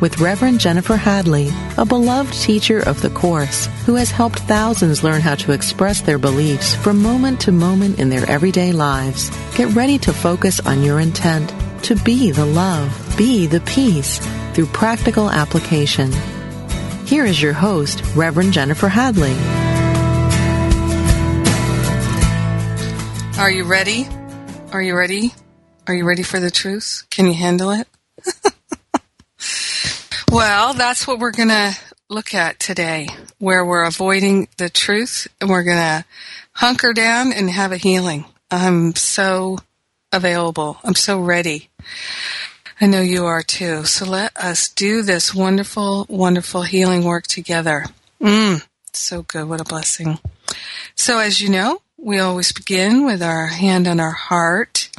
with Reverend Jennifer Hadley, a beloved teacher of the Course who has helped thousands learn how to express their beliefs from moment to moment in their everyday lives. Get ready to focus on your intent to be the love, be the peace through practical application. Here is your host, Reverend Jennifer Hadley. Are you ready? Are you ready? Are you ready for the truth? Can you handle it? well, that's what we're going to look at today, where we're avoiding the truth and we're going to hunker down and have a healing. I'm so available. I'm so ready. I know you are too. So let us do this wonderful, wonderful healing work together. Mm, so good. What a blessing. So as you know, we always begin with our hand on our heart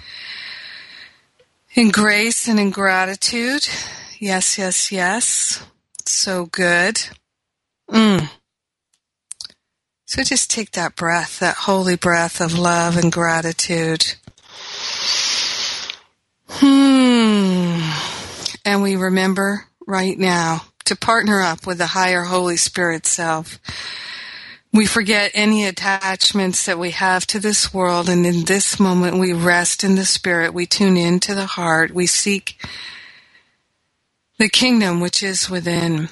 in grace and in gratitude. Yes, yes, yes. So good. Mm. So just take that breath, that holy breath of love and gratitude. Hmm. And we remember right now to partner up with the higher Holy Spirit self we forget any attachments that we have to this world, and in this moment we rest in the spirit, we tune into the heart, we seek the kingdom which is within.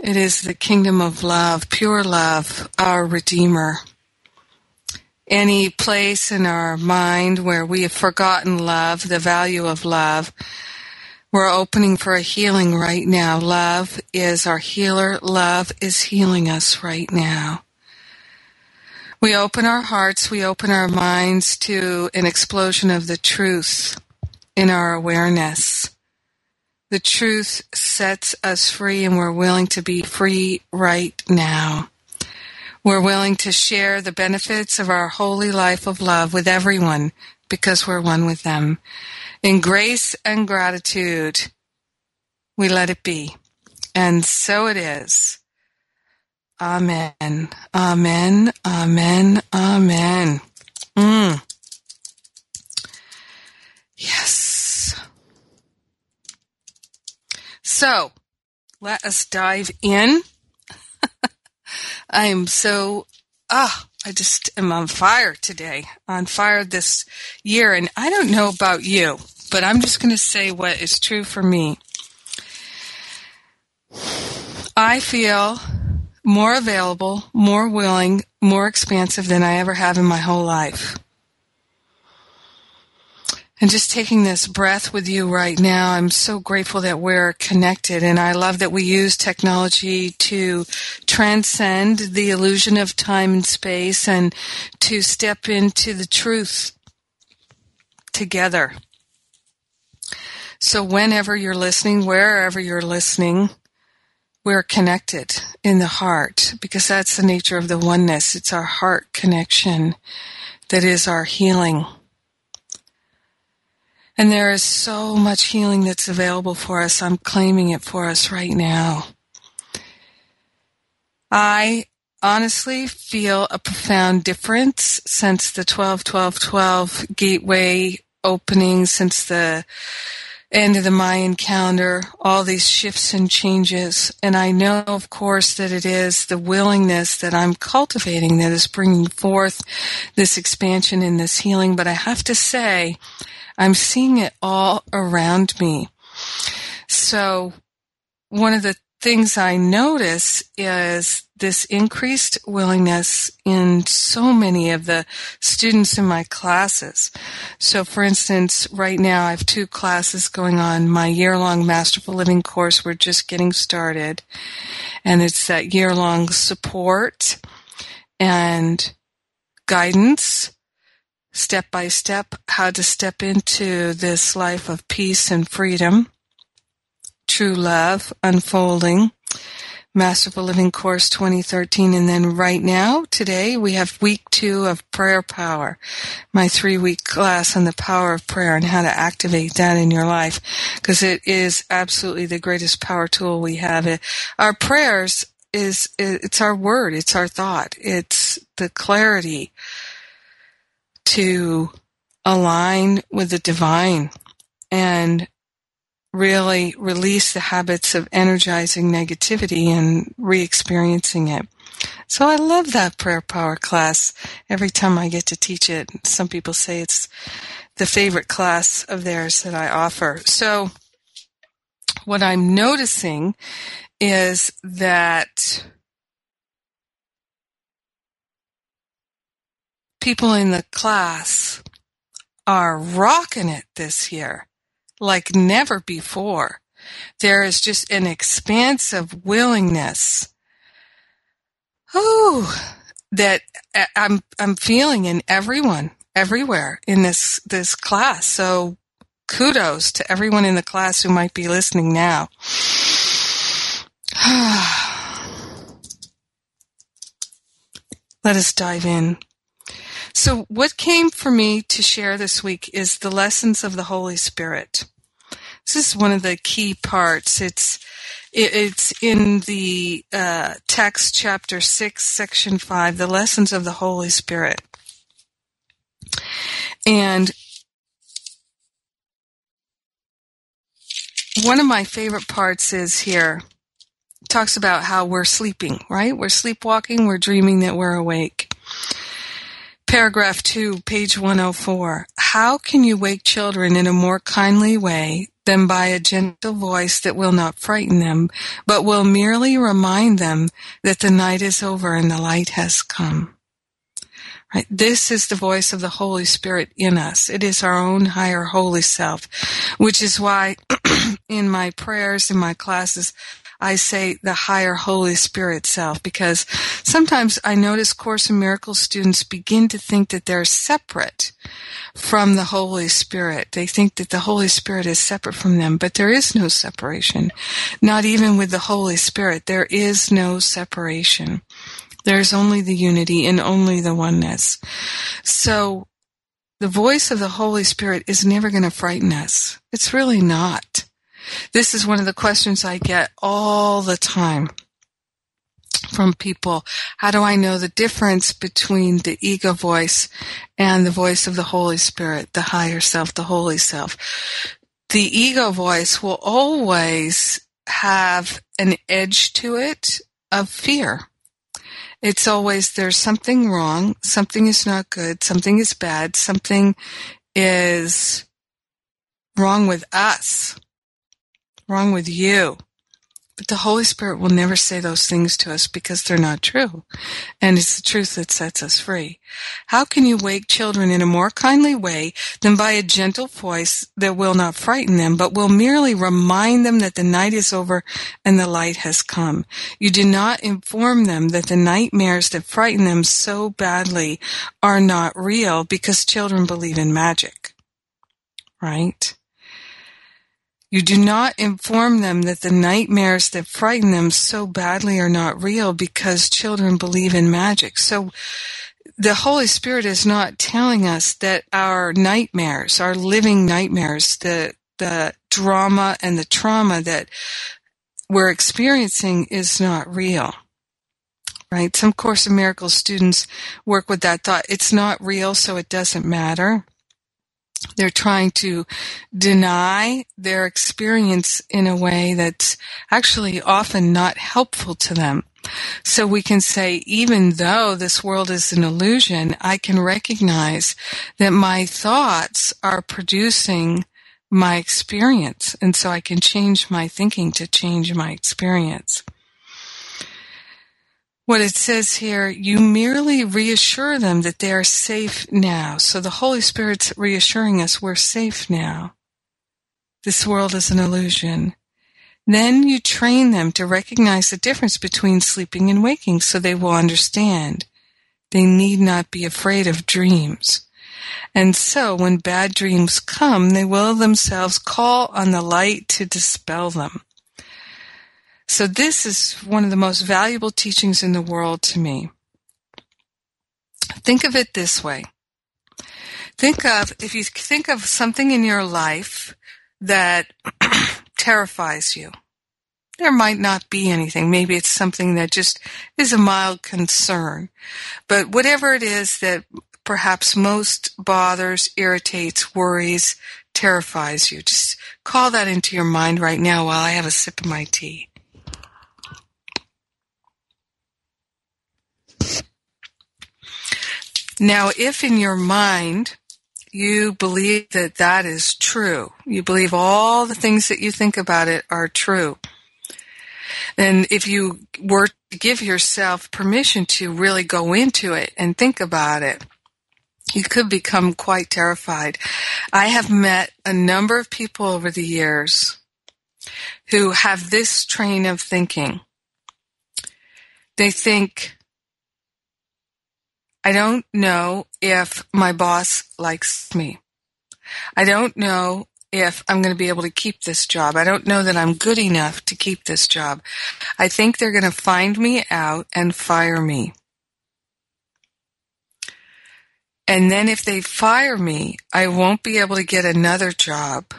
It is the kingdom of love, pure love, our Redeemer. Any place in our mind where we have forgotten love, the value of love, we're opening for a healing right now. Love is our healer. Love is healing us right now. We open our hearts, we open our minds to an explosion of the truth in our awareness. The truth sets us free, and we're willing to be free right now. We're willing to share the benefits of our holy life of love with everyone because we're one with them. In grace and gratitude, we let it be. And so it is. Amen. Amen. Amen. Amen. Mm. Yes. So, let us dive in. I am so, ah, I just am on fire today, on fire this year. And I don't know about you, but I'm just going to say what is true for me. I feel more available, more willing, more expansive than I ever have in my whole life. And just taking this breath with you right now, I'm so grateful that we're connected. And I love that we use technology to transcend the illusion of time and space and to step into the truth together. So whenever you're listening, wherever you're listening, we're connected in the heart because that's the nature of the oneness. It's our heart connection that is our healing. And there is so much healing that's available for us. I'm claiming it for us right now. I honestly feel a profound difference since the 12 12 12 gateway opening, since the end of the Mayan calendar, all these shifts and changes. And I know, of course, that it is the willingness that I'm cultivating that is bringing forth this expansion and this healing. But I have to say, I'm seeing it all around me. So one of the things I notice is this increased willingness in so many of the students in my classes. So for instance, right now I have two classes going on. My year-long Masterful Living course, we're just getting started. And it's that year-long support and guidance, step by step, how to step into this life of peace and freedom True Love Unfolding, Masterful Living Course 2013. And then right now, today, we have week two of Prayer Power, my three week class on the power of prayer and how to activate that in your life. Because it is absolutely the greatest power tool we have. Our prayers is, it's our word, it's our thought, it's the clarity to align with the divine. And really release the habits of energizing negativity and re-experiencing it. So I love that prayer power class every time I get to teach it. Some people say it's the favorite class of theirs that I offer. So what I'm noticing is that people in the class are rocking it this year like never before. There is just an expansive willingness. Oh, that uh, I'm I'm feeling in everyone everywhere in this this class. So kudos to everyone in the class who might be listening now. Let us dive in. So, what came for me to share this week is the lessons of the Holy Spirit. This is one of the key parts. It's it's in the uh, text, chapter six, section five, the lessons of the Holy Spirit, and one of my favorite parts is here talks about how we're sleeping, right? We're sleepwalking, we're dreaming that we're awake. Paragraph 2, page 104. How can you wake children in a more kindly way than by a gentle voice that will not frighten them, but will merely remind them that the night is over and the light has come? Right? This is the voice of the Holy Spirit in us. It is our own higher holy self, which is why in my prayers, in my classes, I say the higher Holy Spirit self because sometimes I notice Course in Miracles students begin to think that they're separate from the Holy Spirit. They think that the Holy Spirit is separate from them, but there is no separation. Not even with the Holy Spirit, there is no separation. There's only the unity and only the oneness. So the voice of the Holy Spirit is never going to frighten us. It's really not. This is one of the questions I get all the time from people. How do I know the difference between the ego voice and the voice of the Holy Spirit, the higher self, the holy self? The ego voice will always have an edge to it of fear. It's always there's something wrong, something is not good, something is bad, something is wrong with us wrong with you? But the Holy Spirit will never say those things to us because they're not true. And it's the truth that sets us free. How can you wake children in a more kindly way than by a gentle voice that will not frighten them, but will merely remind them that the night is over and the light has come? You do not inform them that the nightmares that frighten them so badly are not real because children believe in magic. Right? You do not inform them that the nightmares that frighten them so badly are not real because children believe in magic. So the Holy Spirit is not telling us that our nightmares, our living nightmares, the, the drama and the trauma that we're experiencing is not real. Right? Some Course in Miracles students work with that thought. It's not real, so it doesn't matter. They're trying to deny their experience in a way that's actually often not helpful to them. So we can say, even though this world is an illusion, I can recognize that my thoughts are producing my experience. And so I can change my thinking to change my experience. What it says here, you merely reassure them that they are safe now. So the Holy Spirit's reassuring us we're safe now. This world is an illusion. Then you train them to recognize the difference between sleeping and waking so they will understand. They need not be afraid of dreams. And so when bad dreams come, they will themselves call on the light to dispel them. So this is one of the most valuable teachings in the world to me. Think of it this way. Think of, if you think of something in your life that terrifies you, there might not be anything. Maybe it's something that just is a mild concern. But whatever it is that perhaps most bothers, irritates, worries, terrifies you, just call that into your mind right now while I have a sip of my tea. Now, if in your mind you believe that that is true, you believe all the things that you think about it are true, then if you were to give yourself permission to really go into it and think about it, you could become quite terrified. I have met a number of people over the years who have this train of thinking. They think, I don't know if my boss likes me. I don't know if I'm going to be able to keep this job. I don't know that I'm good enough to keep this job. I think they're going to find me out and fire me. And then if they fire me, I won't be able to get another job.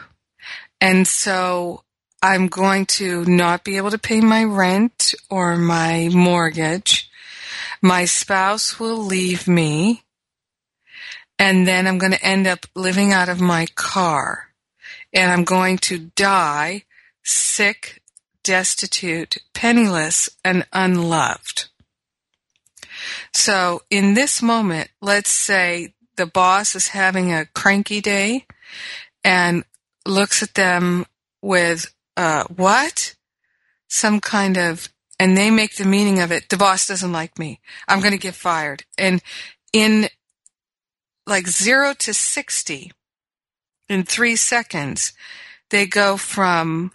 And so I'm going to not be able to pay my rent or my mortgage. My spouse will leave me. And then I'm going to end up living out of my car and I'm going to die sick, destitute, penniless, and unloved. So in this moment, let's say the boss is having a cranky day and looks at them with, uh, what? Some kind of, and they make the meaning of it, the boss doesn't like me. I'm going to get fired. And in like zero to 60, in three seconds, they go from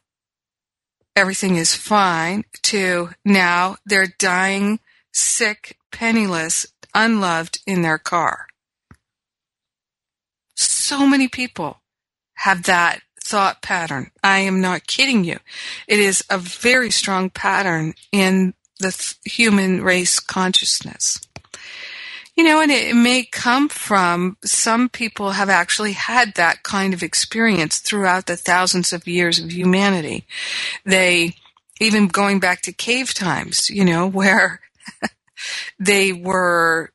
everything is fine to now they're dying sick, penniless, unloved in their car. So many people have that thought pattern. I am not kidding you. It is a very strong pattern in the th- human race consciousness. You know, and it may come from some people have actually had that kind of experience throughout the thousands of years of humanity. They, even going back to cave times, you know, where they were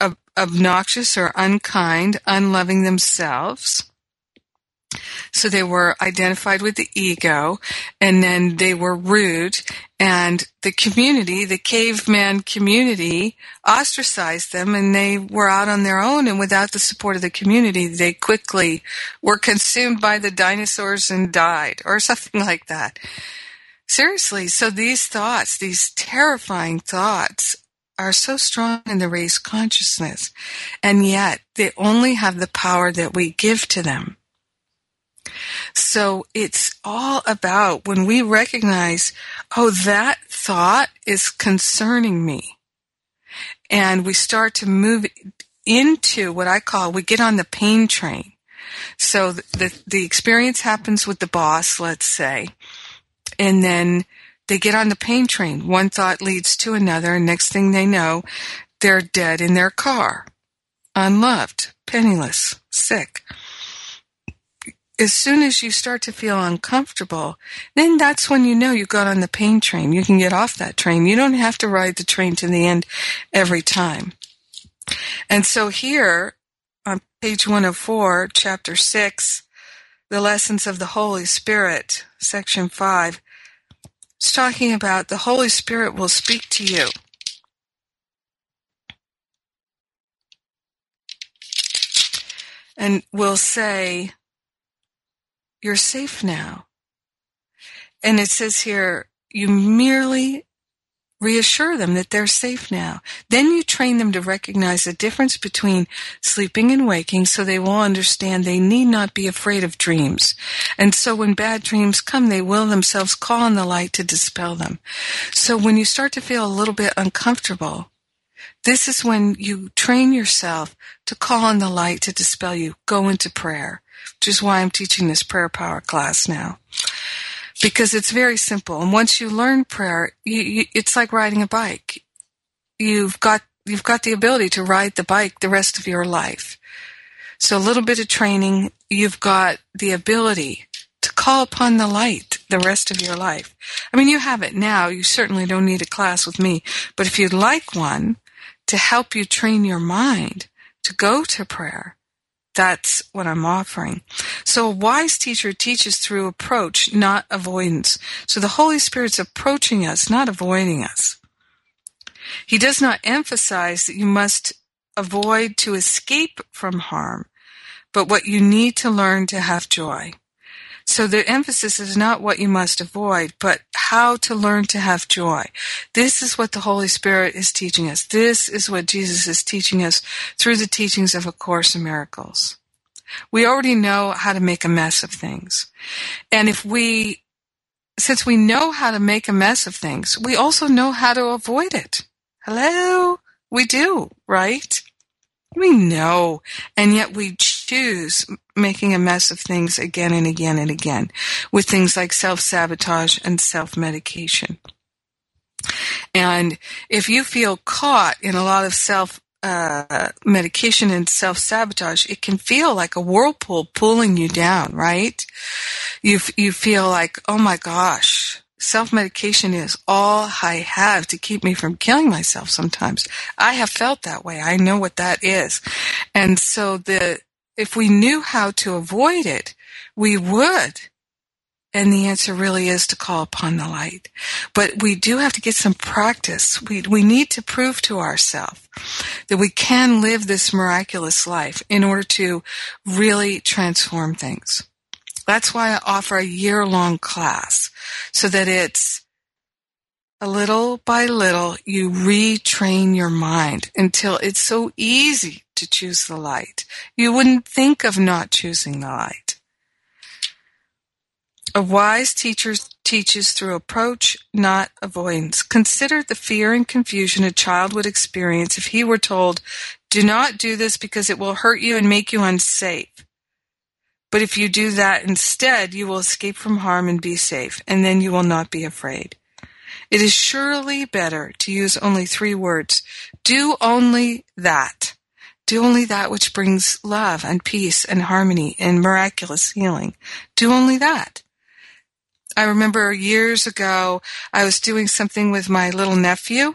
uh, obnoxious or unkind, unloving themselves so they were identified with the ego and then they were rude and the community, the caveman community ostracized them and they were out on their own and without the support of the community, they quickly were consumed by the dinosaurs and died or something like that. Seriously. So these thoughts, these terrifying thoughts are so strong in the race consciousness and yet they only have the power that we give to them. So it's all about when we recognize, oh, that thought is concerning me. And we start to move into what I call, we get on the pain train. So the, the experience happens with the boss, let's say, and then they get on the pain train. One thought leads to another, and next thing they know, they're dead in their car, unloved, penniless, sick as soon as you start to feel uncomfortable, then that's when you know you got on the pain train. You can get off that train. You don't have to ride the train to the end every time. And so here on page 104, chapter 6, the lessons of the Holy Spirit, section 5, it's talking about the Holy Spirit will speak to you. And will say, you're safe now. And it says here, you merely reassure them that they're safe now. Then you train them to recognize the difference between sleeping and waking so they will understand they need not be afraid of dreams. And so when bad dreams come, they will themselves call on the light to dispel them. So when you start to feel a little bit uncomfortable, this is when you train yourself to call on the light to dispel you. Go into prayer, which is why I'm teaching this prayer power class now because it's very simple. And once you learn prayer, you, you, it's like riding a bike. You've got you've got the ability to ride the bike the rest of your life. So a little bit of training, you've got the ability to call upon the light the rest of your life. I mean, you have it now. You certainly don't need a class with me. But if you'd like one to help you train your mind to go to prayer, that's what I'm offering. So a wise teacher teaches through approach, not avoidance. So the Holy Spirit's approaching us, not avoiding us. He does not emphasize that you must avoid to escape from harm, but what you need to learn to have joy. So the emphasis is not what you must avoid, but how to learn to have joy. This is what the Holy Spirit is teaching us. This is what Jesus is teaching us through the teachings of A Course in Miracles. We already know how to make a mess of things. And if we, since we know how to make a mess of things, we also know how to avoid it. Hello? We do, right? We know, and yet we choose making a mess of things again and again and again with things like self-sabotage and self-medication. And if you feel caught in a lot of self uh, medication and self sabotage, it can feel like a whirlpool pulling you down, right? You you feel like, oh my gosh, self medication is all I have to keep me from killing myself. Sometimes I have felt that way. I know what that is, and so the if we knew how to avoid it, we would. And the answer really is to call upon the light. But we do have to get some practice. We, we need to prove to ourselves that we can live this miraculous life in order to really transform things. That's why I offer a year long class so that it's a little by little you retrain your mind until it's so easy to choose the light. You wouldn't think of not choosing the light. A wise teacher teaches through approach, not avoidance. Consider the fear and confusion a child would experience if he were told, do not do this because it will hurt you and make you unsafe. But if you do that instead, you will escape from harm and be safe, and then you will not be afraid. It is surely better to use only three words. Do only that. Do only that which brings love and peace and harmony and miraculous healing. Do only that. I remember years ago, I was doing something with my little nephew,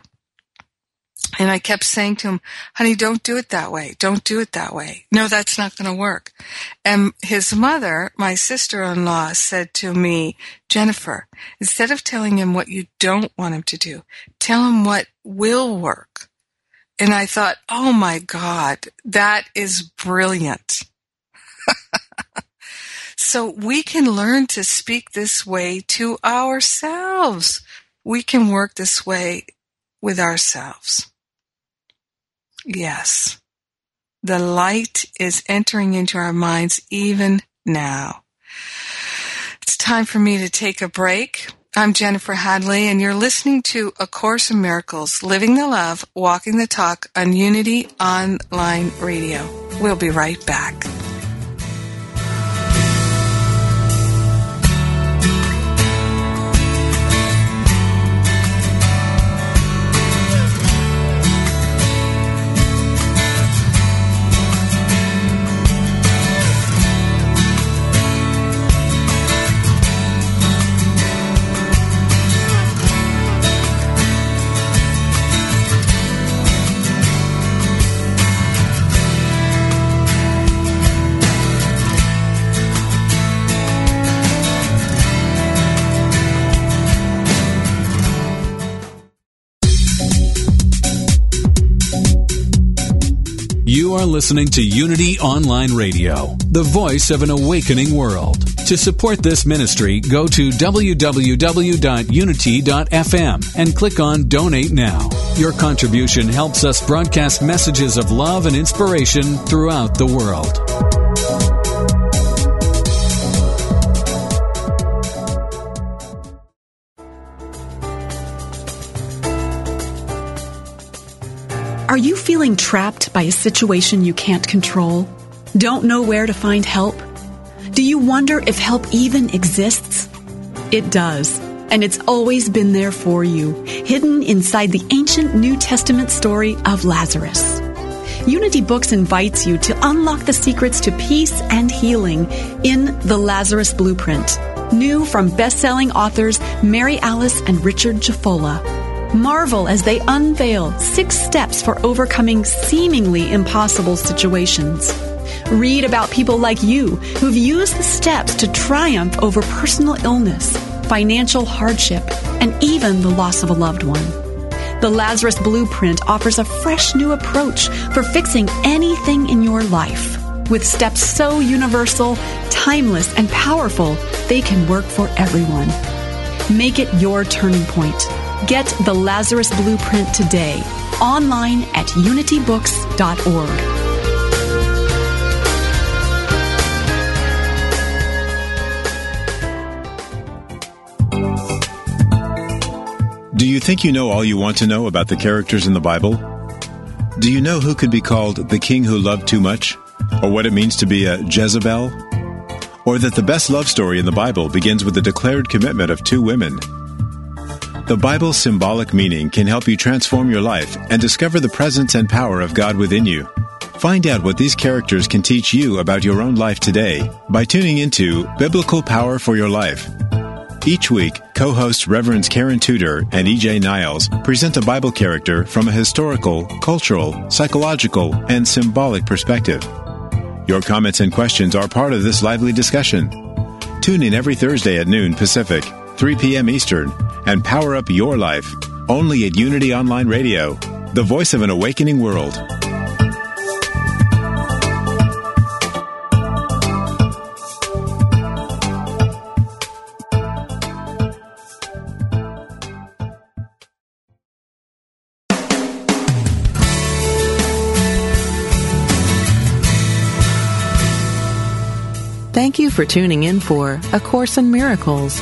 and I kept saying to him, honey, don't do it that way. Don't do it that way. No, that's not going to work. And his mother, my sister-in-law, said to me, Jennifer, instead of telling him what you don't want him to do, tell him what will work. And I thought, oh my God, that is brilliant. So we can learn to speak this way to ourselves. We can work this way with ourselves. Yes. The light is entering into our minds even now. It's time for me to take a break. I'm Jennifer Hadley, and you're listening to A Course in Miracles Living the Love, Walking the Talk on Unity Online Radio. We'll be right back. You are listening to Unity Online Radio, the voice of an awakening world. To support this ministry, go to www.unity.fm and click on Donate Now. Your contribution helps us broadcast messages of love and inspiration throughout the world. Are you feeling trapped by a situation you can't control? Don't know where to find help? Do you wonder if help even exists? It does, and it's always been there for you, hidden inside the ancient New Testament story of Lazarus. Unity Books invites you to unlock the secrets to peace and healing in The Lazarus Blueprint, new from best-selling authors Mary Alice and Richard Jafolla. Marvel as they unveil six steps for overcoming seemingly impossible situations. Read about people like you who've used the steps to triumph over personal illness, financial hardship, and even the loss of a loved one. The Lazarus Blueprint offers a fresh new approach for fixing anything in your life. With steps so universal, timeless, and powerful, they can work for everyone. Make it your turning point. Get the Lazarus Blueprint today, online at unitybooks.org. Do you think you know all you want to know about the characters in the Bible? Do you know who could be called the king who loved too much? Or what it means to be a Jezebel? Or that the best love story in the Bible begins with the declared commitment of two women? The Bible's symbolic meaning can help you transform your life and discover the presence and power of God within you. Find out what these characters can teach you about your own life today by tuning into Biblical Power for Your Life. Each week, co-hosts Reverends Karen Tudor and EJ Niles present a Bible character from a historical, cultural, psychological, and symbolic perspective. Your comments and questions are part of this lively discussion. Tune in every Thursday at noon Pacific, 3 p.m. Eastern and power up your life only at Unity Online Radio, the voice of an awakening world. Thank you for tuning in for A Course in Miracles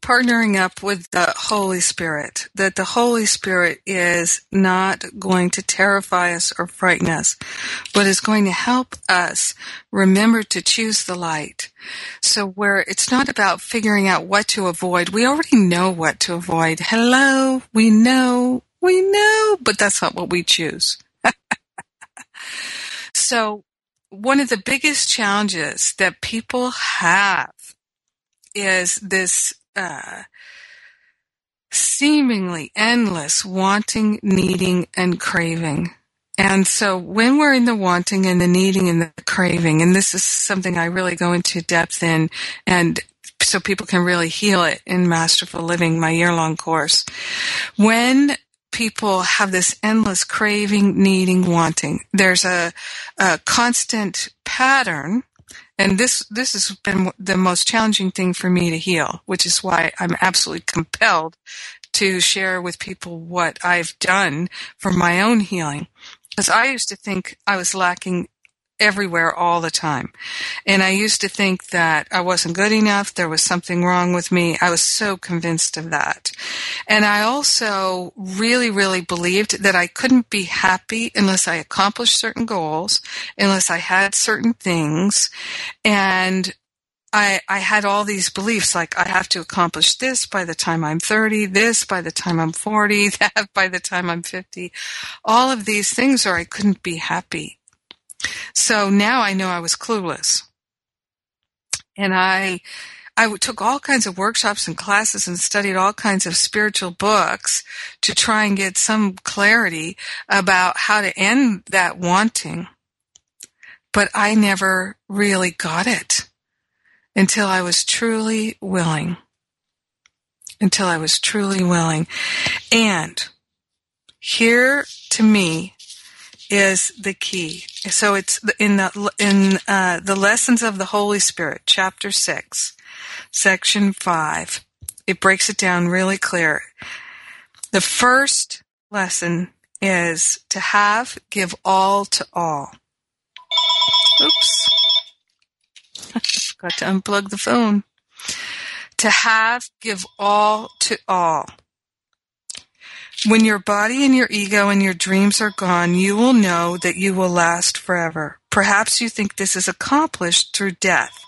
partnering up with the Holy Spirit, that the Holy Spirit is not going to terrify us or frighten us, but is going to help us remember to choose the light. So where it's not about figuring out what to avoid, we already know what to avoid. Hello, we know, we know, but that's not what we choose. so one of the biggest challenges that people have is this uh, seemingly endless wanting, needing, and craving. And so when we're in the wanting and the needing and the craving, and this is something I really go into depth in, and so people can really heal it in Masterful Living, my year long course. When people have this endless craving, needing, wanting, there's a, a constant pattern and this this has been the most challenging thing for me to heal, which is why I'm absolutely compelled to share with people what I've done for my own healing. Because I used to think I was lacking everywhere all the time. And I used to think that I wasn't good enough. There was something wrong with me. I was so convinced of that. And I also really, really believed that I couldn't be happy unless I accomplished certain goals, unless I had certain things. And I, I had all these beliefs like I have to accomplish this by the time I'm 30, this by the time I'm 40, that by the time I'm 50. All of these things or I couldn't be happy. So now I know I was clueless. And I, I took all kinds of workshops and classes and studied all kinds of spiritual books to try and get some clarity about how to end that wanting. But I never really got it until I was truly willing. Until I was truly willing. And here to me is the key. So it's in the in uh, the lessons of the Holy Spirit, chapter six, section five. It breaks it down really clear. The first lesson is to have, give all to all. Oops. Got to unplug the phone. To have, give all to all. When your body and your ego and your dreams are gone, you will know that you will last forever. Perhaps you think this is accomplished through death,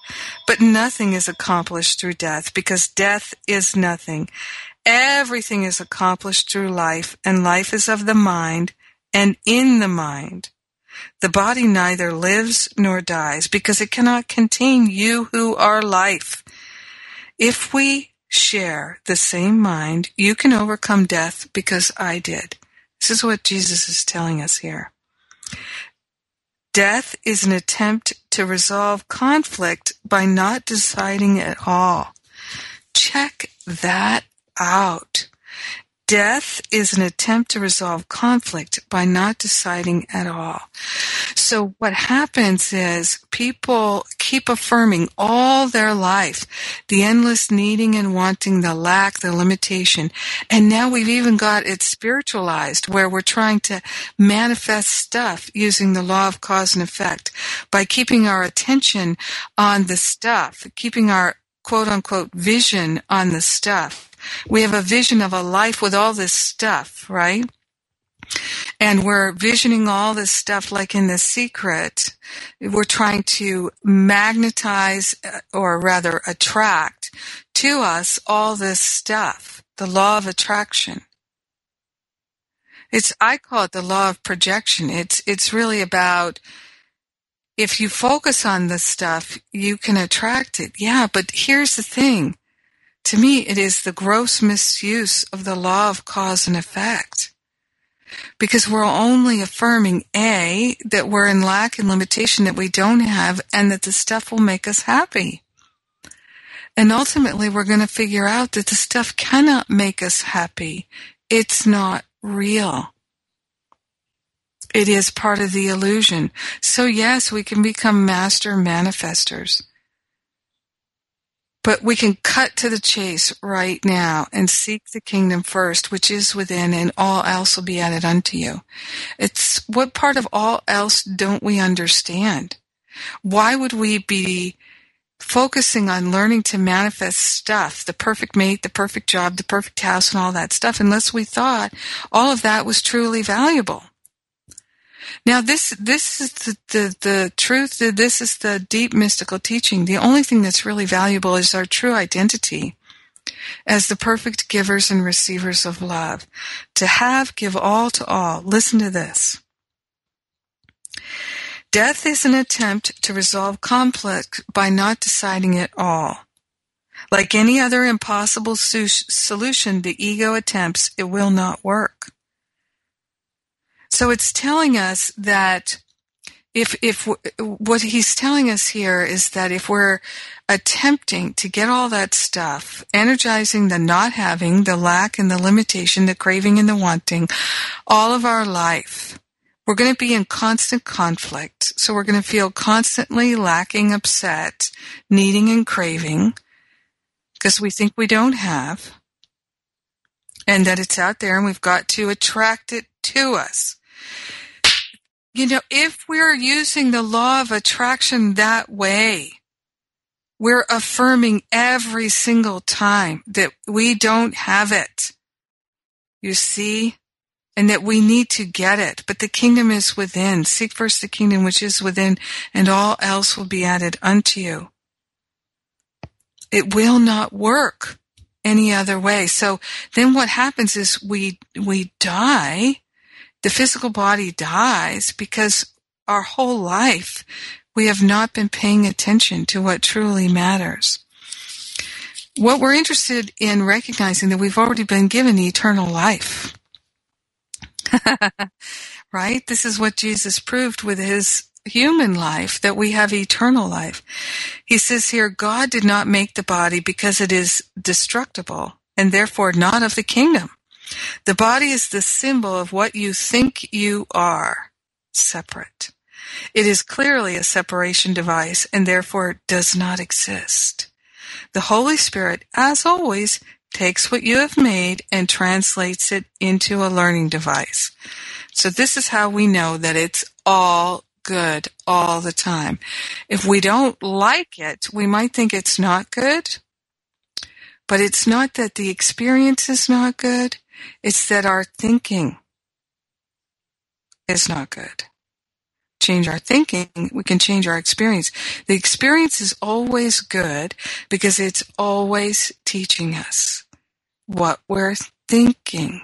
but nothing is accomplished through death because death is nothing. Everything is accomplished through life, and life is of the mind and in the mind. The body neither lives nor dies because it cannot contain you who are life. If we share the same mind, you can overcome death because I did. This is what Jesus is telling us here. Death is an attempt to resolve conflict by not deciding at all. Check that out. Death is an attempt to resolve conflict by not deciding at all. So what happens is people keep affirming all their life the endless needing and wanting, the lack, the limitation. And now we've even got it spiritualized where we're trying to manifest stuff using the law of cause and effect by keeping our attention on the stuff, keeping our quote unquote vision on the stuff we have a vision of a life with all this stuff, right? And we're visioning all this stuff like in The Secret. We're trying to magnetize uh, or rather attract to us all this stuff. The law of attraction. It's, I call it the law of projection. It's, it's really about if you focus on the stuff, you can attract it. Yeah, but here's the thing. To me, it is the gross misuse of the law of cause and effect. Because we're only affirming A, that we're in lack and limitation that we don't have, and that the stuff will make us happy. And ultimately, we're going to figure out that the stuff cannot make us happy. It's not real. It is part of the illusion. So yes, we can become master manifestors. But we can cut to the chase right now and seek the kingdom first, which is within, and all else will be added unto you. It's what part of all else don't we understand? Why would we be focusing on learning to manifest stuff, the perfect mate, the perfect job, the perfect house, and all that stuff, unless we thought all of that was truly valuable? Now, this this is the, the, the truth. This is the deep mystical teaching. The only thing that's really valuable is our true identity as the perfect givers and receivers of love. To have, give all to all. Listen to this. Death is an attempt to resolve conflict by not deciding at all. Like any other impossible solution the ego attempts, it will not work. So it's telling us that if if what he's telling us here is that if we're attempting to get all that stuff, energizing the not having, the lack and the limitation, the craving and the wanting, all of our life, we're going to be in constant conflict. So we're going to feel constantly lacking, upset, needing and craving because we think we don't have and that it's out there and we've got to attract it to us. You know, if we're using the law of attraction that way, we're affirming every single time that we don't have it. You see? And that we need to get it. But the kingdom is within. Seek first the kingdom which is within, and all else will be added unto you. It will not work any other way. So then what happens is we, we die the physical body dies because our whole life we have not been paying attention to what truly matters. what we're interested in recognizing that we've already been given eternal life. right? This is what Jesus proved with his human life, that we have eternal life. He says here, God did not make the body because it is destructible and therefore not of the kingdom. The body is the symbol of what you think you are, separate. It is clearly a separation device and therefore does not exist. The Holy Spirit, as always, takes what you have made and translates it into a learning device. So this is how we know that it's all good all the time. If we don't like it, we might think it's not good, but it's not that the experience is not good, it's that our thinking is not good. Change our thinking, we can change our experience. The experience is always good because it's always teaching us what we're thinking.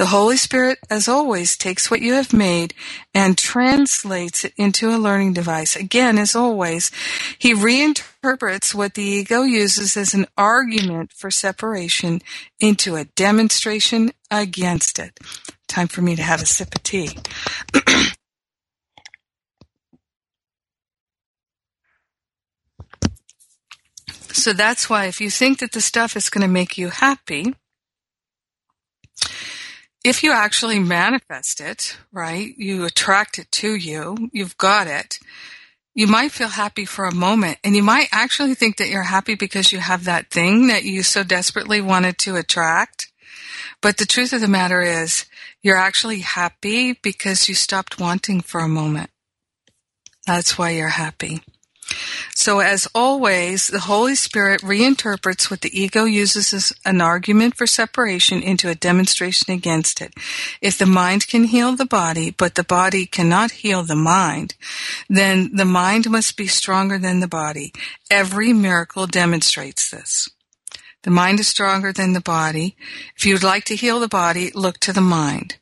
The Holy Spirit, as always, takes what you have made and translates it into a learning device. Again, as always, he reinterprets what the ego uses as an argument for separation into a demonstration against it. Time for me to have a sip of tea. so that's why if you think that the stuff is going to make you happy, if you actually manifest it, right, you attract it to you, you've got it, you might feel happy for a moment and you might actually think that you're happy because you have that thing that you so desperately wanted to attract. But the truth of the matter is you're actually happy because you stopped wanting for a moment. That's why you're happy. So as always, the Holy Spirit reinterprets what the ego uses as an argument for separation into a demonstration against it. If the mind can heal the body, but the body cannot heal the mind, then the mind must be stronger than the body. Every miracle demonstrates this. The mind is stronger than the body. If you'd like to heal the body, look to the mind.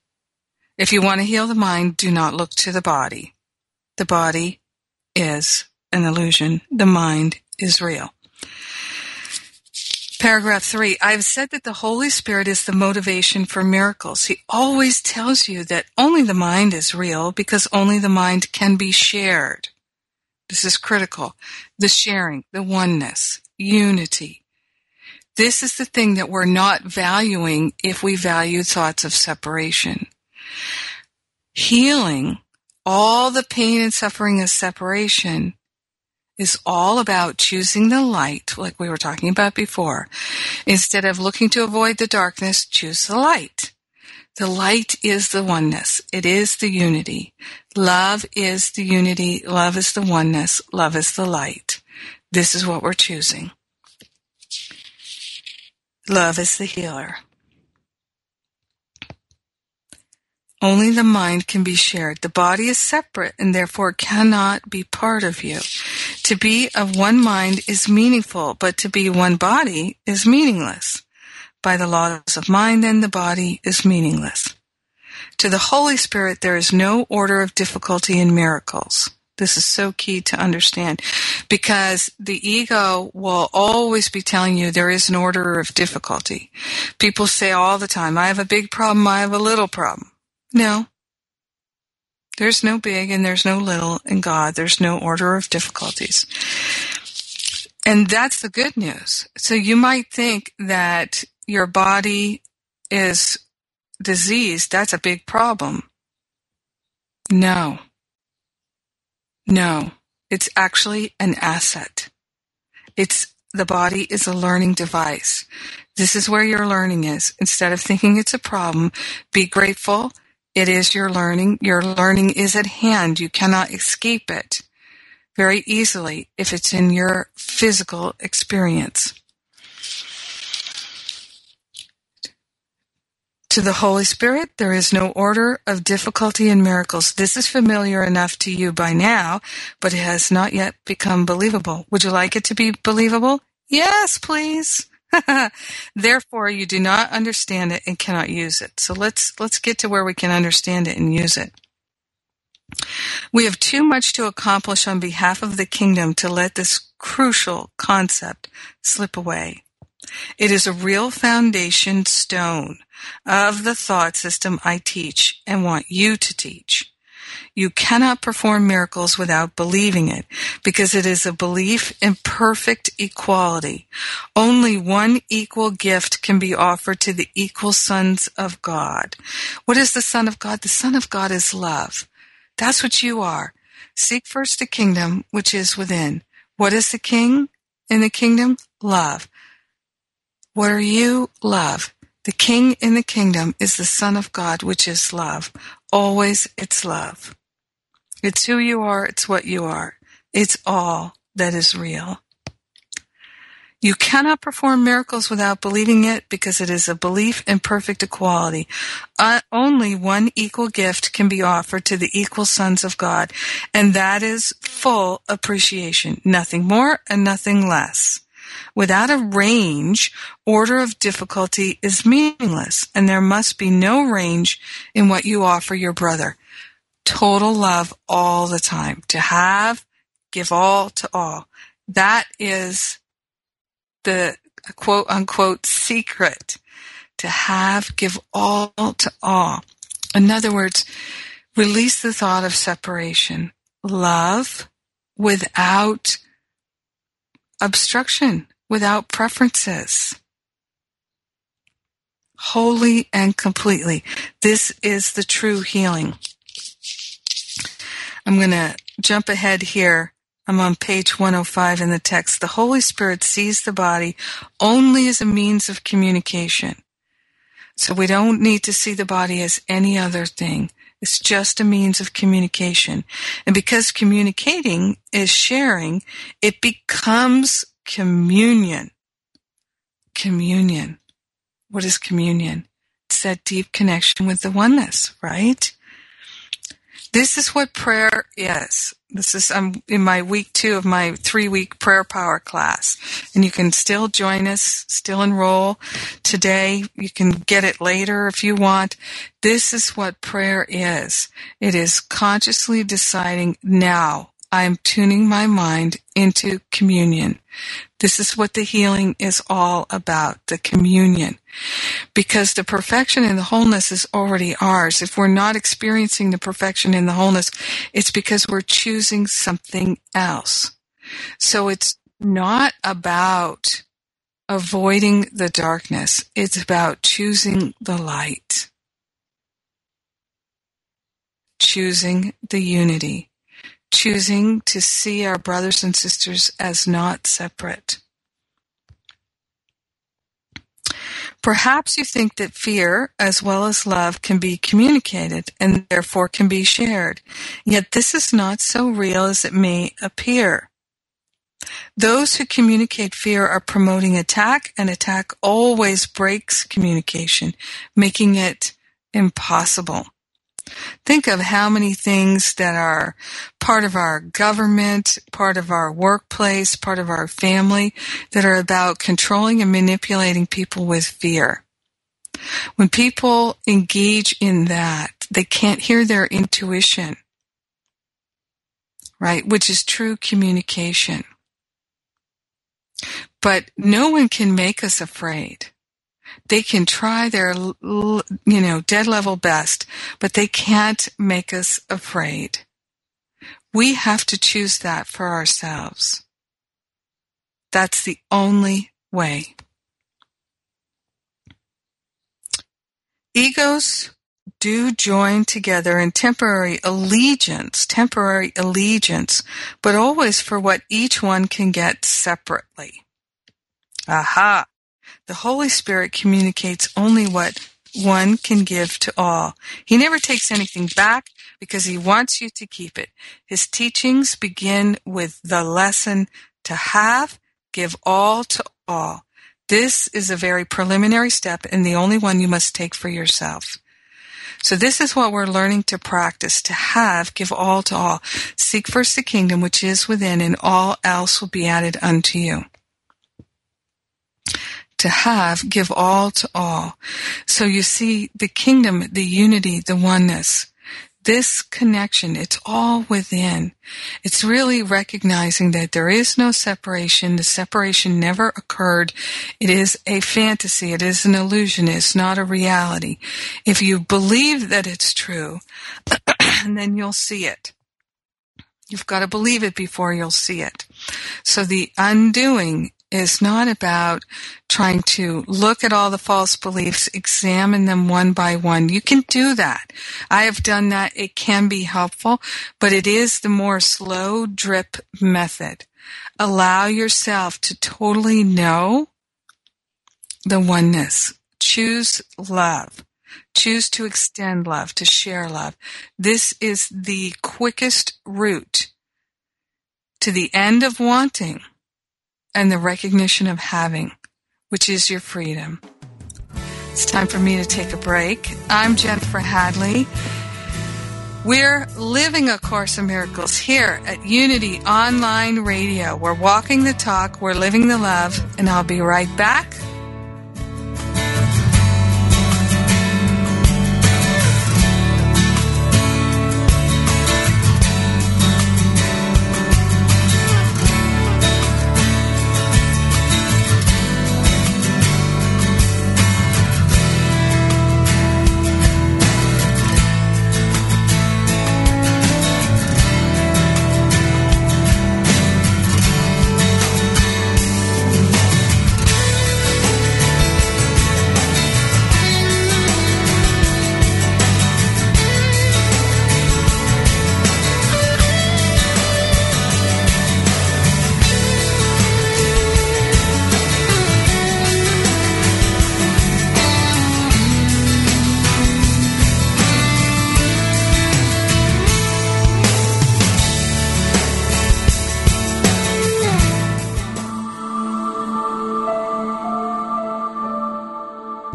If you want to heal the mind, do not look to the body. The body is an illusion. The mind is real. Paragraph three. I've said that the Holy Spirit is the motivation for miracles. He always tells you that only the mind is real because only the mind can be shared. This is critical. The sharing, the oneness, unity. This is the thing that we're not valuing if we value thoughts of separation. Healing all the pain and suffering of separation is all about choosing the light, like we were talking about before. Instead of looking to avoid the darkness, choose the light. The light is the oneness. It is the unity. Love is the unity. Love is the oneness. Love is the light. This is what we're choosing. Love is the healer. Only the mind can be shared. The body is separate and therefore cannot be part of you. To be of one mind is meaningful, but to be one body is meaningless. By the laws of mind, then the body is meaningless. To the Holy Spirit, there is no order of difficulty in miracles. This is so key to understand because the ego will always be telling you there is an order of difficulty. People say all the time, I have a big problem, I have a little problem. No. There's no big and there's no little in God. There's no order of difficulties. And that's the good news. So you might think that your body is diseased. That's a big problem. No. No. It's actually an asset. It's the body is a learning device. This is where your learning is. Instead of thinking it's a problem, be grateful it is your learning. Your learning is at hand. You cannot escape it very easily if it's in your physical experience. To the Holy Spirit, there is no order of difficulty in miracles. This is familiar enough to you by now, but it has not yet become believable. Would you like it to be believable? Yes, please. Therefore, you do not understand it and cannot use it. So let's let's get to where we can understand it and use it. We have too much to accomplish on behalf of the kingdom to let this crucial concept slip away. It is a real foundation stone of the thought system I teach and want you to teach. You cannot perform miracles without believing it, because it is a belief in perfect equality. Only one equal gift can be offered to the equal sons of God. What is the Son of God? The Son of God is love. That's what you are. Seek first the kingdom which is within. What is the king in the kingdom? Love. What are you? Love. The king in the kingdom is the Son of God, which is love. Always it's love. It's who you are, it's what you are. It's all that is real. You cannot perform miracles without believing it because it is a belief in perfect equality. Uh, only one equal gift can be offered to the equal sons of God, and that is full appreciation. Nothing more and nothing less. Without a range, order of difficulty is meaningless, and there must be no range in what you offer your brother. Total love all the time. To have, give all to all. That is the quote unquote secret to have, give all to all. In other words, release the thought of separation. Love without obstruction, without preferences. Wholly and completely. This is the true healing. I'm going to jump ahead here I'm on page 105 in the text. The Holy Spirit sees the body only as a means of communication. So we don't need to see the body as any other thing. It's just a means of communication. And because communicating is sharing, it becomes communion. Communion. What is communion? It's that deep connection with the oneness, right? This is what prayer is. This is I'm in my week two of my three week prayer power class, and you can still join us, still enroll today. You can get it later if you want. This is what prayer is. It is consciously deciding now I am tuning my mind into communion. This is what the healing is all about, the communion. Because the perfection and the wholeness is already ours. If we're not experiencing the perfection and the wholeness, it's because we're choosing something else. So it's not about avoiding the darkness. It's about choosing the light. Choosing the unity choosing to see our brothers and sisters as not separate. Perhaps you think that fear, as well as love, can be communicated and therefore can be shared. Yet this is not so real as it may appear. Those who communicate fear are promoting attack, and attack always breaks communication, making it impossible. Think of how many things that are part of our government, part of our workplace, part of our family that are about controlling and manipulating people with fear. When people engage in that, they can't hear their intuition, right? Which is true communication. But no one can make us afraid. They can try their, you know, dead level best, but they can't make us afraid. We have to choose that for ourselves. That's the only way. Egos do join together in temporary allegiance, temporary allegiance, but always for what each one can get separately. Aha! The Holy Spirit communicates only what one can give to all. He never takes anything back because he wants you to keep it. His teachings begin with the lesson to have, give all to all. This is a very preliminary step and the only one you must take for yourself. So this is what we're learning to practice, to have, give all to all. Seek first the kingdom which is within and all else will be added unto you to have, give all to all. So you see the kingdom, the unity, the oneness. this connection, it's all within. It's really recognizing that there is no separation. The separation never occurred. It is a fantasy. It is an illusion. It's not a reality. If you believe that it's true, then you'll see it. You've got to believe it before you'll see it. So the undoing is not about trying to look at all the false beliefs, examine them one by one. You can do that. I have done that. It can be helpful, but it is the more slow drip method. Allow yourself to totally know the oneness. Choose love. Choose to extend love, to share love. This is the quickest route to the end of wanting and the recognition of having, which is your freedom. It's time for me to take a break. I'm Jennifer Hadley. We're living A Course in Miracles here at Unity Online Radio. We're walking the talk, we're living the love, and I'll be right back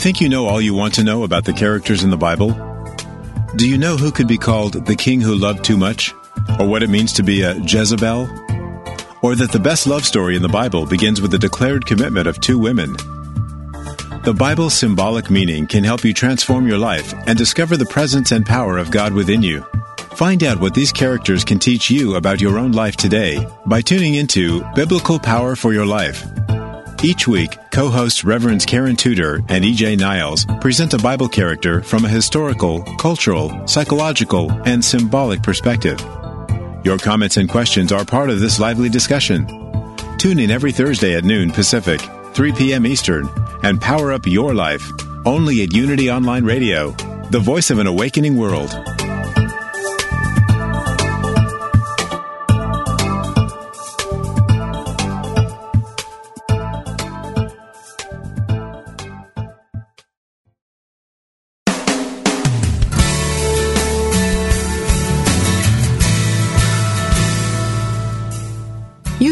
Think you know all you want to know about the characters in the Bible? Do you know who could be called the king who loved too much? Or what it means to be a Jezebel? Or that the best love story in the Bible begins with the declared commitment of two women? The Bible's symbolic meaning can help you transform your life and discover the presence and power of God within you. Find out what these characters can teach you about your own life today by tuning into Biblical Power for Your Life each week, co-hosts Reverends Karen Tudor and E.J. Niles present a Bible character from a historical, cultural, psychological, and symbolic perspective. Your comments and questions are part of this lively discussion. Tune in every Thursday at noon Pacific, 3 p.m. Eastern, and power up your life only at Unity Online Radio, the voice of an awakening world.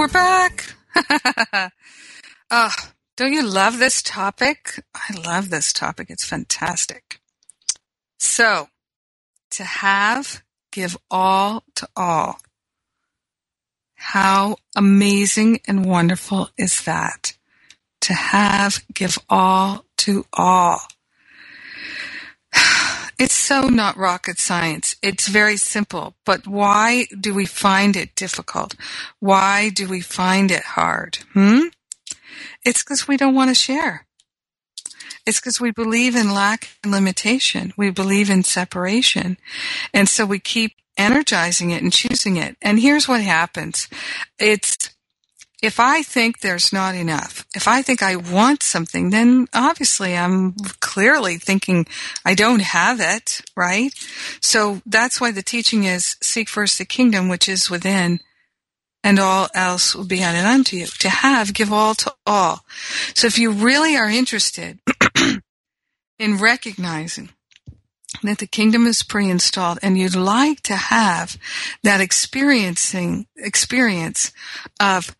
We're back. oh, don't you love this topic? I love this topic. It's fantastic. So, to have, give all to all. How amazing and wonderful is that? To have, give all to all. It's so not rocket science. It's very simple. But why do we find it difficult? Why do we find it hard? Hmm? It's because we don't want to share. It's because we believe in lack and limitation. We believe in separation. And so we keep energizing it and choosing it. And here's what happens. It's if I think there's not enough, if I think I want something, then obviously I'm clearly thinking I don't have it, right? So that's why the teaching is seek first the kingdom which is within and all else will be added unto you. To have, give all to all. So if you really are interested in recognizing that the kingdom is pre-installed and you'd like to have that experiencing experience of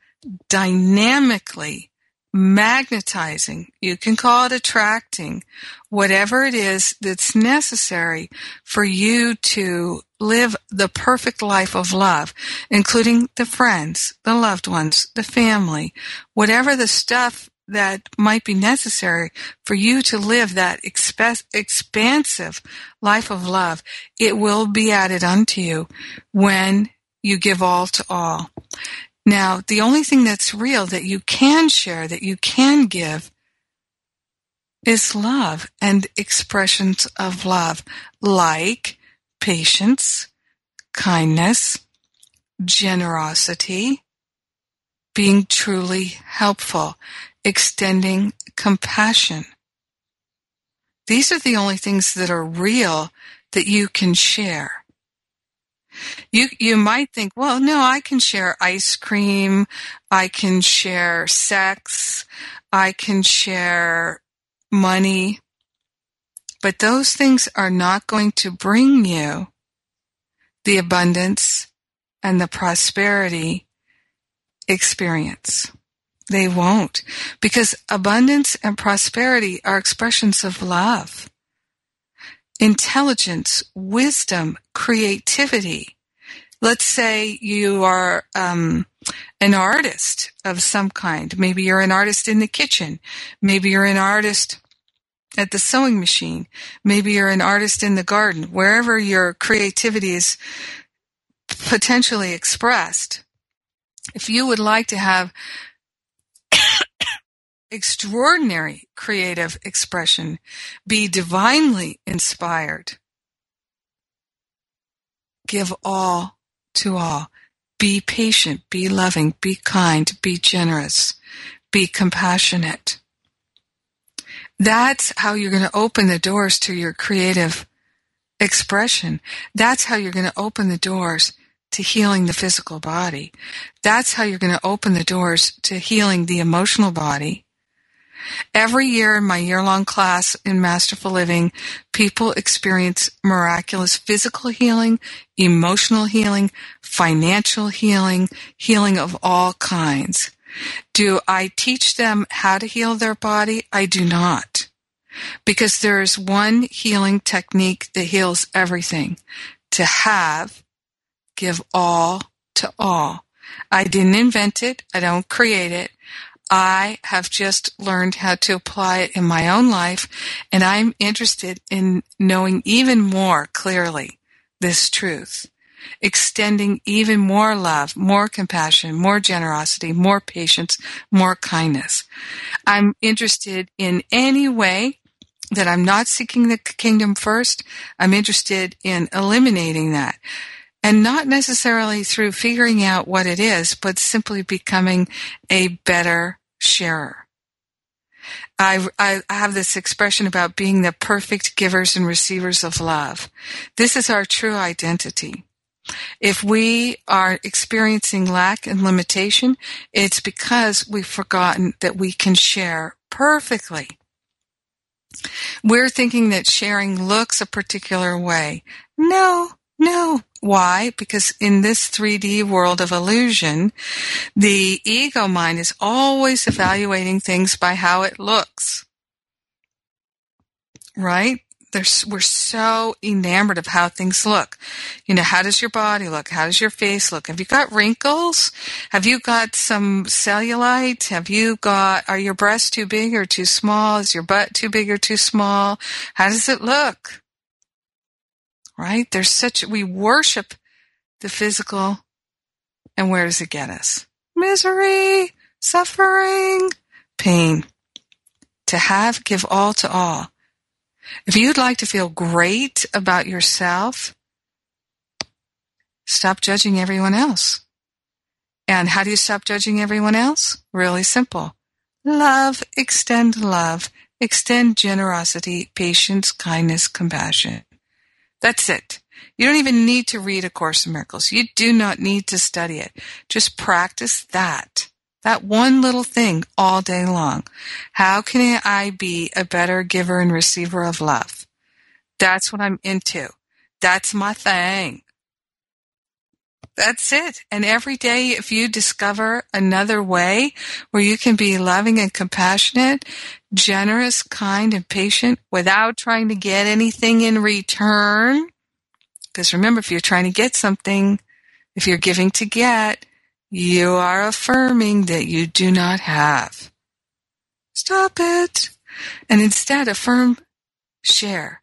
dynamically magnetizing, you can call it attracting, whatever it is that's necessary for you to live the perfect life of love, including the friends, the loved ones, the family, whatever the stuff that might be necessary for you to live that exp- expansive life of love, it will be added unto you when you give all to all. Now, the only thing that's real that you can share, that you can give, is love and expressions of love, like patience, kindness, generosity, being truly helpful, extending compassion. These are the only things that are real that you can share. You you might think, well, no, I can share ice cream, I can share sex, I can share money, but those things are not going to bring you the abundance and the prosperity experience. They won't. Because abundance and prosperity are expressions of love intelligence, wisdom, creativity. Let's say you are um, an artist of some kind. Maybe you're an artist in the kitchen. Maybe you're an artist at the sewing machine. Maybe you're an artist in the garden. Wherever your creativity is potentially expressed. If you would like to have extraordinary creative expression, be divinely inspired. Give all to all. Be patient, be loving, be kind, be generous, be compassionate. That's how you're going to open the doors to your creative expression. That's how you're going to open the doors to healing the physical body. That's how you're going to open the doors to healing the emotional body. Every year in my year long class in Masterful Living, people experience miraculous physical healing, emotional healing, financial healing, healing of all kinds. Do I teach them how to heal their body? I do not. Because there is one healing technique that heals everything. To have, give all to all. I didn't invent it. I don't create it. I have just learned how to apply it in my own life, and I'm interested in knowing even more clearly this truth, extending even more love, more compassion, more generosity, more patience, more kindness. I'm interested in any way that I'm not seeking the kingdom first. I'm interested in eliminating that. And not necessarily through figuring out what it is, but simply becoming a better sharer. I, I, have this expression about being the perfect givers and receivers of love. This is our true identity. If we are experiencing lack and limitation, it's because we've forgotten that we can share perfectly. We're thinking that sharing looks a particular way. No, No. Why? Because in this 3D world of illusion, the ego mind is always evaluating things by how it looks. Right? There's, we're so enamored of how things look. You know, how does your body look? How does your face look? Have you got wrinkles? Have you got some cellulite? Have you got, are your breasts too big or too small? Is your butt too big or too small? How does it look? Right? There's such, we worship the physical. And where does it get us? Misery, suffering, pain. To have, give all to all. If you'd like to feel great about yourself, stop judging everyone else. And how do you stop judging everyone else? Really simple. Love, extend love, extend generosity, patience, kindness, compassion. That's it. You don't even need to read A Course in Miracles. You do not need to study it. Just practice that. That one little thing all day long. How can I be a better giver and receiver of love? That's what I'm into. That's my thing. That's it. And every day, if you discover another way where you can be loving and compassionate, generous, kind, and patient without trying to get anything in return, because remember, if you're trying to get something, if you're giving to get, you are affirming that you do not have. Stop it. And instead affirm, share.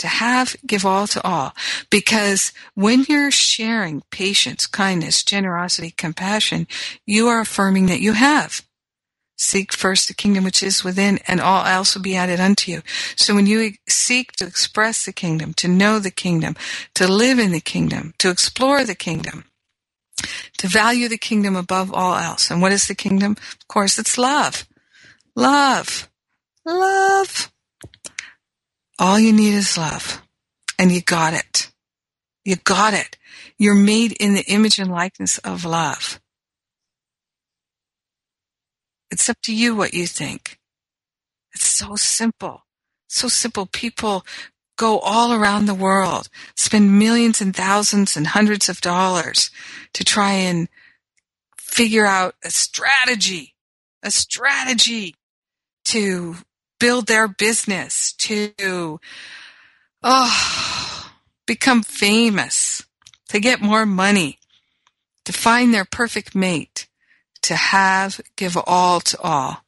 To have, give all to all. Because when you're sharing patience, kindness, generosity, compassion, you are affirming that you have. Seek first the kingdom which is within, and all else will be added unto you. So when you seek to express the kingdom, to know the kingdom, to live in the kingdom, to explore the kingdom, to value the kingdom above all else. And what is the kingdom? Of course, it's love. Love. Love. All you need is love. And you got it. You got it. You're made in the image and likeness of love. It's up to you what you think. It's so simple. So simple. People go all around the world, spend millions and thousands and hundreds of dollars to try and figure out a strategy, a strategy to build their business, to, oh, become famous, to get more money, to find their perfect mate, to have, give all to all.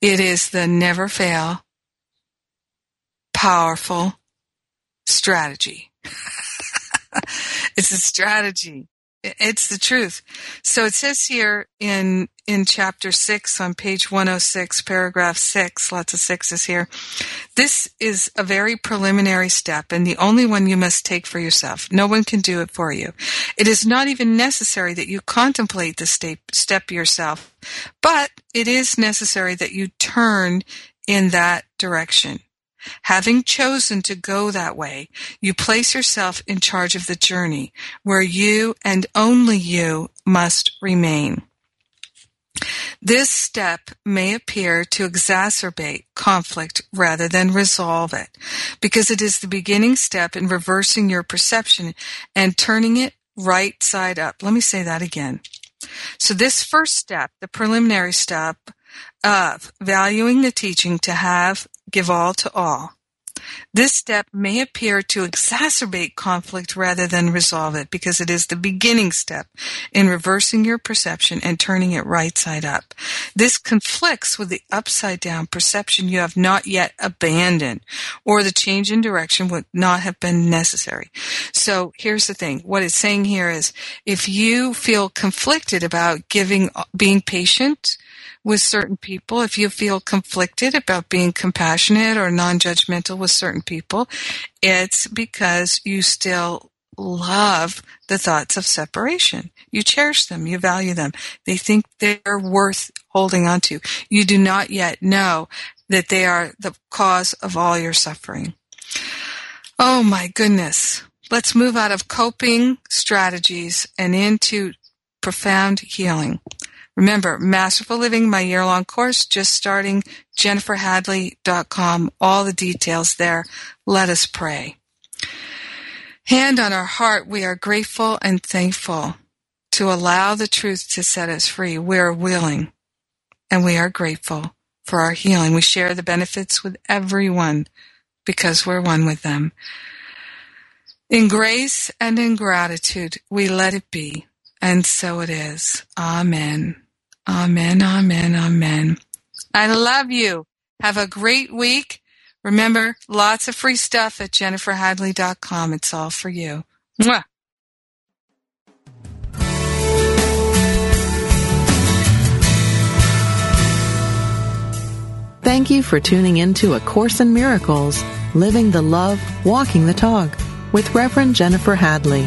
It is the never fail, powerful strategy. it's a strategy. It's the truth. So it says here in in chapter 6 on page 106 paragraph 6 lots of sixes here this is a very preliminary step and the only one you must take for yourself. No one can do it for you. It is not even necessary that you contemplate the step, step yourself but it is necessary that you turn in that direction Having chosen to go that way, you place yourself in charge of the journey where you and only you must remain. This step may appear to exacerbate conflict rather than resolve it, because it is the beginning step in reversing your perception and turning it right side up. Let me say that again. So this first step, the preliminary step of valuing the teaching to have give all to all. This step may appear to exacerbate conflict rather than resolve it because it is the beginning step in reversing your perception and turning it right side up. This conflicts with the upside down perception you have not yet abandoned or the change in direction would not have been necessary. So here's the thing. What it's saying here is if you feel conflicted about giving, being patient, with certain people, if you feel conflicted about being compassionate or non-judgmental with certain people, it's because you still love the thoughts of separation. You cherish them. You value them. They think they're worth holding on to. You do not yet know that they are the cause of all your suffering. Oh my goodness. Let's move out of coping strategies and into profound healing. Remember, Masterful Living, my year-long course, just starting, jenniferhadley.com, all the details there. Let us pray. hand on our heart, we are grateful and thankful to allow the truth to set us free. We are willing and we are grateful for our healing. We share the benefits with everyone because we're one with them. In grace and in gratitude, we let it be. And so it is. Amen. Amen. Amen. Amen. I love you. Have a great week. Remember, lots of free stuff at jenniferhadley.com. It's all for you. Mwah. Thank you for tuning in to A Course in Miracles, Living the Love, Walking the Talk with Reverend Jennifer Hadley.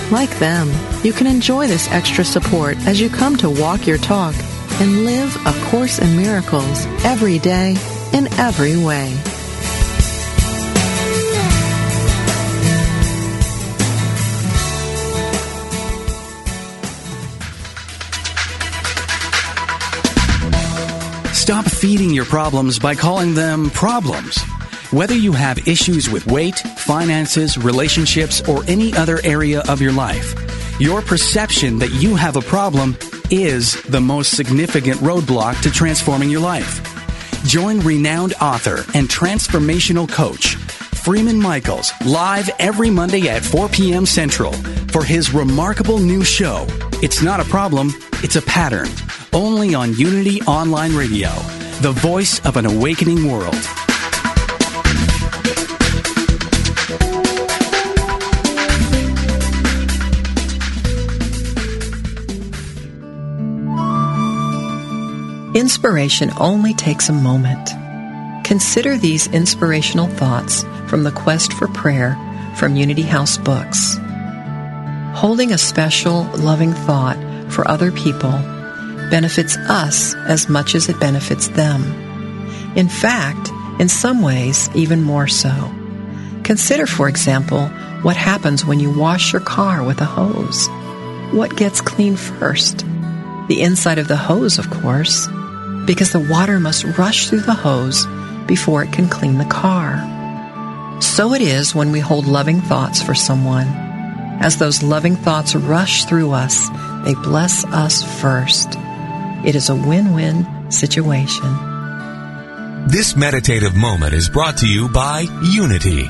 Like them, you can enjoy this extra support as you come to walk your talk and live A Course in Miracles every day in every way. Stop feeding your problems by calling them problems. Whether you have issues with weight, finances, relationships, or any other area of your life, your perception that you have a problem is the most significant roadblock to transforming your life. Join renowned author and transformational coach Freeman Michaels live every Monday at 4 p.m. Central for his remarkable new show, It's Not a Problem, It's a Pattern, only on Unity Online Radio, the voice of an awakening world. Inspiration only takes a moment. Consider these inspirational thoughts from the Quest for Prayer from Unity House Books. Holding a special, loving thought for other people benefits us as much as it benefits them. In fact, in some ways, even more so. Consider, for example, what happens when you wash your car with a hose. What gets clean first? The inside of the hose, of course, because the water must rush through the hose before it can clean the car. So it is when we hold loving thoughts for someone. As those loving thoughts rush through us, they bless us first. It is a win-win situation. This meditative moment is brought to you by Unity.